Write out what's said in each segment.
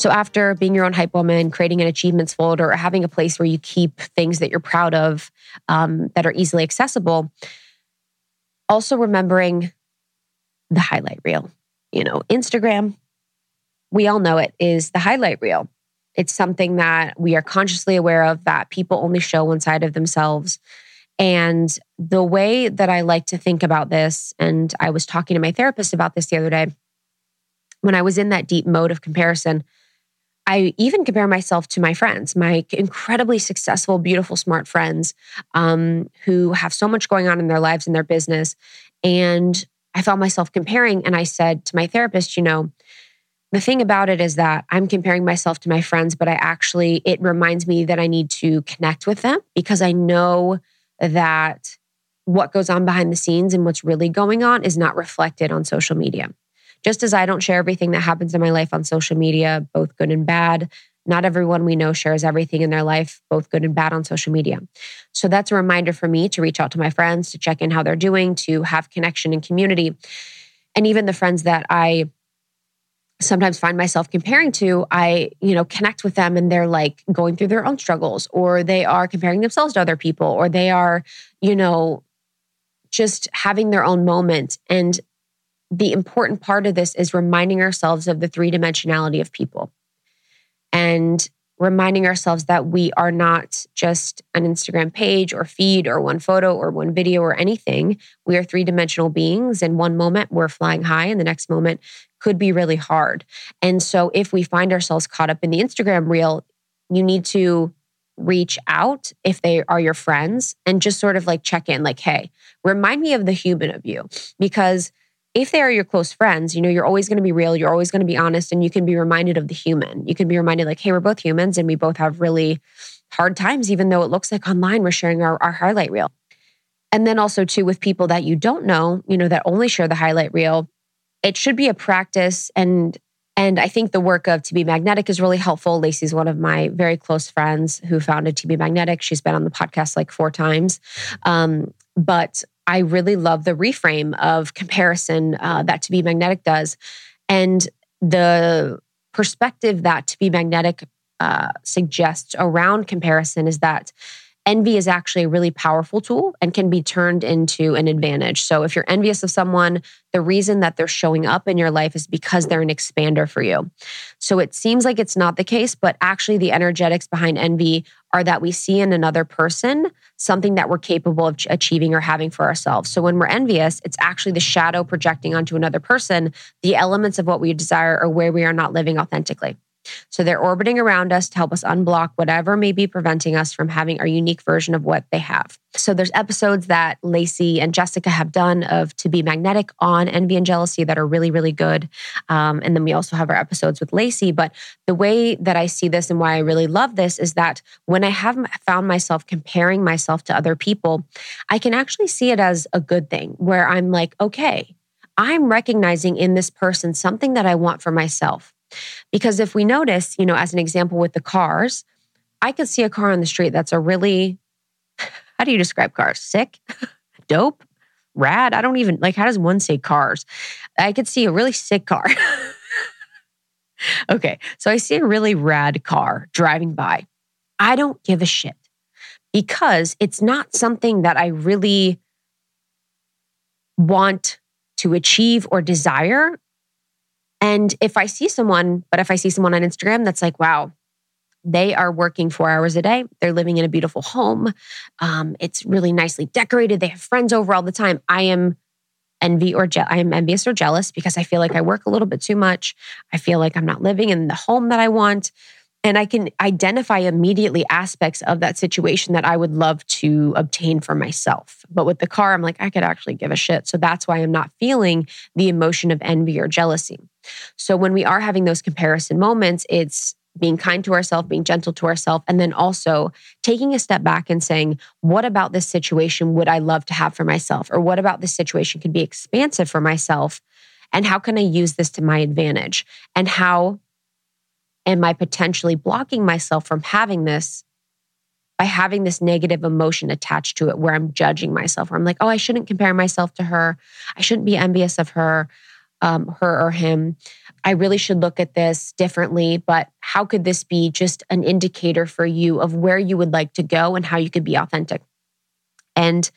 So, after being your own hype woman, creating an achievements folder, or having a place where you keep things that you're proud of um, that are easily accessible, also remembering the highlight reel. You know, Instagram, we all know it, is the highlight reel. It's something that we are consciously aware of that people only show one side of themselves. And the way that I like to think about this, and I was talking to my therapist about this the other day, when I was in that deep mode of comparison, I even compare myself to my friends, my incredibly successful, beautiful, smart friends um, who have so much going on in their lives and their business. And I found myself comparing, and I said to my therapist, you know, the thing about it is that I'm comparing myself to my friends, but I actually, it reminds me that I need to connect with them because I know that what goes on behind the scenes and what's really going on is not reflected on social media. Just as I don't share everything that happens in my life on social media, both good and bad, not everyone we know shares everything in their life, both good and bad on social media. So that's a reminder for me to reach out to my friends, to check in how they're doing, to have connection and community. And even the friends that I sometimes find myself comparing to i you know connect with them and they're like going through their own struggles or they are comparing themselves to other people or they are you know just having their own moment and the important part of this is reminding ourselves of the three dimensionality of people and reminding ourselves that we are not just an Instagram page or feed or one photo or one video or anything. We are three dimensional beings. In one moment, we're flying high, and the next moment could be really hard. And so, if we find ourselves caught up in the Instagram reel, you need to reach out if they are your friends and just sort of like check in, like, hey, remind me of the human of you. Because if they are your close friends, you know, you're always going to be real, you're always going to be honest, and you can be reminded of the human. You can be reminded, like, hey, we're both humans and we both have really hard times, even though it looks like online we're sharing our, our highlight reel. And then also, too, with people that you don't know, you know, that only share the highlight reel, it should be a practice. And and I think the work of To Be Magnetic is really helpful. Lacy's one of my very close friends who founded To Be Magnetic. She's been on the podcast like four times. Um, but I really love the reframe of comparison uh, that To Be Magnetic does. And the perspective that To Be Magnetic uh, suggests around comparison is that envy is actually a really powerful tool and can be turned into an advantage. So if you're envious of someone, the reason that they're showing up in your life is because they're an expander for you. So it seems like it's not the case, but actually the energetics behind envy are that we see in another person something that we're capable of achieving or having for ourselves. So when we're envious, it's actually the shadow projecting onto another person the elements of what we desire or where we are not living authentically. So they're orbiting around us to help us unblock whatever may be preventing us from having our unique version of what they have. So there's episodes that Lacy and Jessica have done of To Be Magnetic on envy and jealousy that are really, really good. Um, and then we also have our episodes with Lacy. But the way that I see this and why I really love this is that when I have found myself comparing myself to other people, I can actually see it as a good thing where I'm like, okay, I'm recognizing in this person something that I want for myself. Because if we notice, you know, as an example with the cars, I could see a car on the street that's a really, how do you describe cars? Sick, dope, rad. I don't even like, how does one say cars? I could see a really sick car. okay, so I see a really rad car driving by. I don't give a shit because it's not something that I really want to achieve or desire and if I see someone, but if I see someone on Instagram that's like, wow, they are working four hours a day. They're living in a beautiful home. Um, it's really nicely decorated. They have friends over all the time. I am envy or je- I am envious or jealous because I feel like I work a little bit too much. I feel like I'm not living in the home that I want. And I can identify immediately aspects of that situation that I would love to obtain for myself. But with the car, I'm like, I could actually give a shit. So that's why I'm not feeling the emotion of envy or jealousy. So when we are having those comparison moments, it's being kind to ourselves, being gentle to ourselves, and then also taking a step back and saying, what about this situation would I love to have for myself? Or what about this situation could be expansive for myself? And how can I use this to my advantage? And how am I potentially blocking myself from having this by having this negative emotion attached to it where I'm judging myself, where I'm like, oh, I shouldn't compare myself to her. I shouldn't be envious of her. um, her or him. I really should look at this differently, but how could this be just an indicator for you of where you would like to go and how you could be authentic? And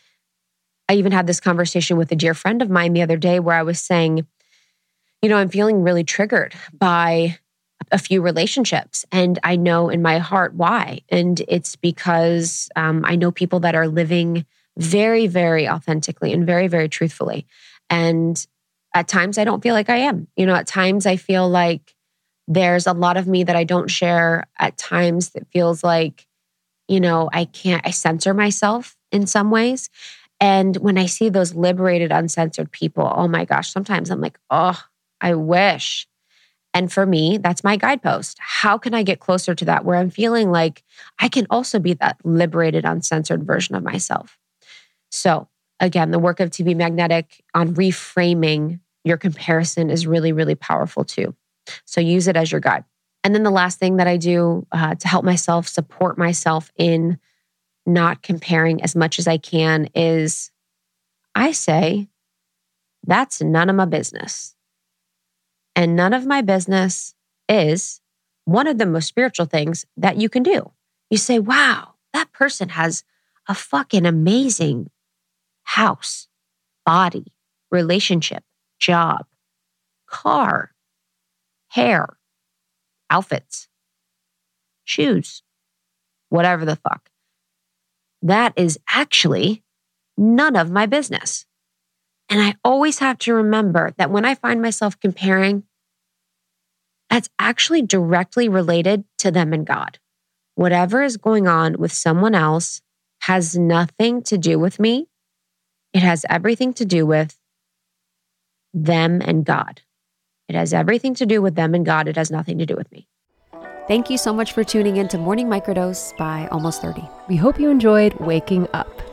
I even had this conversation with a dear friend of mine the other day where I was saying, you know, I'm feeling really triggered by a few relationships. And I know in my heart why. And it's because um, I know people that are living very, very authentically and very, very truthfully. And at times I don't feel like I am. You know, at times I feel like there's a lot of me that I don't share. At times it feels like, you know, I can't, I censor myself in some ways. And when I see those liberated, uncensored people, oh my gosh, sometimes I'm like, oh, I wish. And for me, that's my guidepost. How can I get closer to that where I'm feeling like I can also be that liberated, uncensored version of myself? So, again, the work of Be Magnetic on reframing your comparison is really, really powerful too. So, use it as your guide. And then the last thing that I do uh, to help myself support myself in not comparing as much as I can is I say, that's none of my business. And none of my business is one of the most spiritual things that you can do. You say, wow, that person has a fucking amazing house, body, relationship, job, car, hair, outfits, shoes, whatever the fuck. That is actually none of my business. And I always have to remember that when I find myself comparing, that's actually directly related to them and God. Whatever is going on with someone else has nothing to do with me it has everything to do with them and God. It has everything to do with them and God. It has nothing to do with me. Thank you so much for tuning in to Morning Microdose by Almost 30. We hope you enjoyed waking up.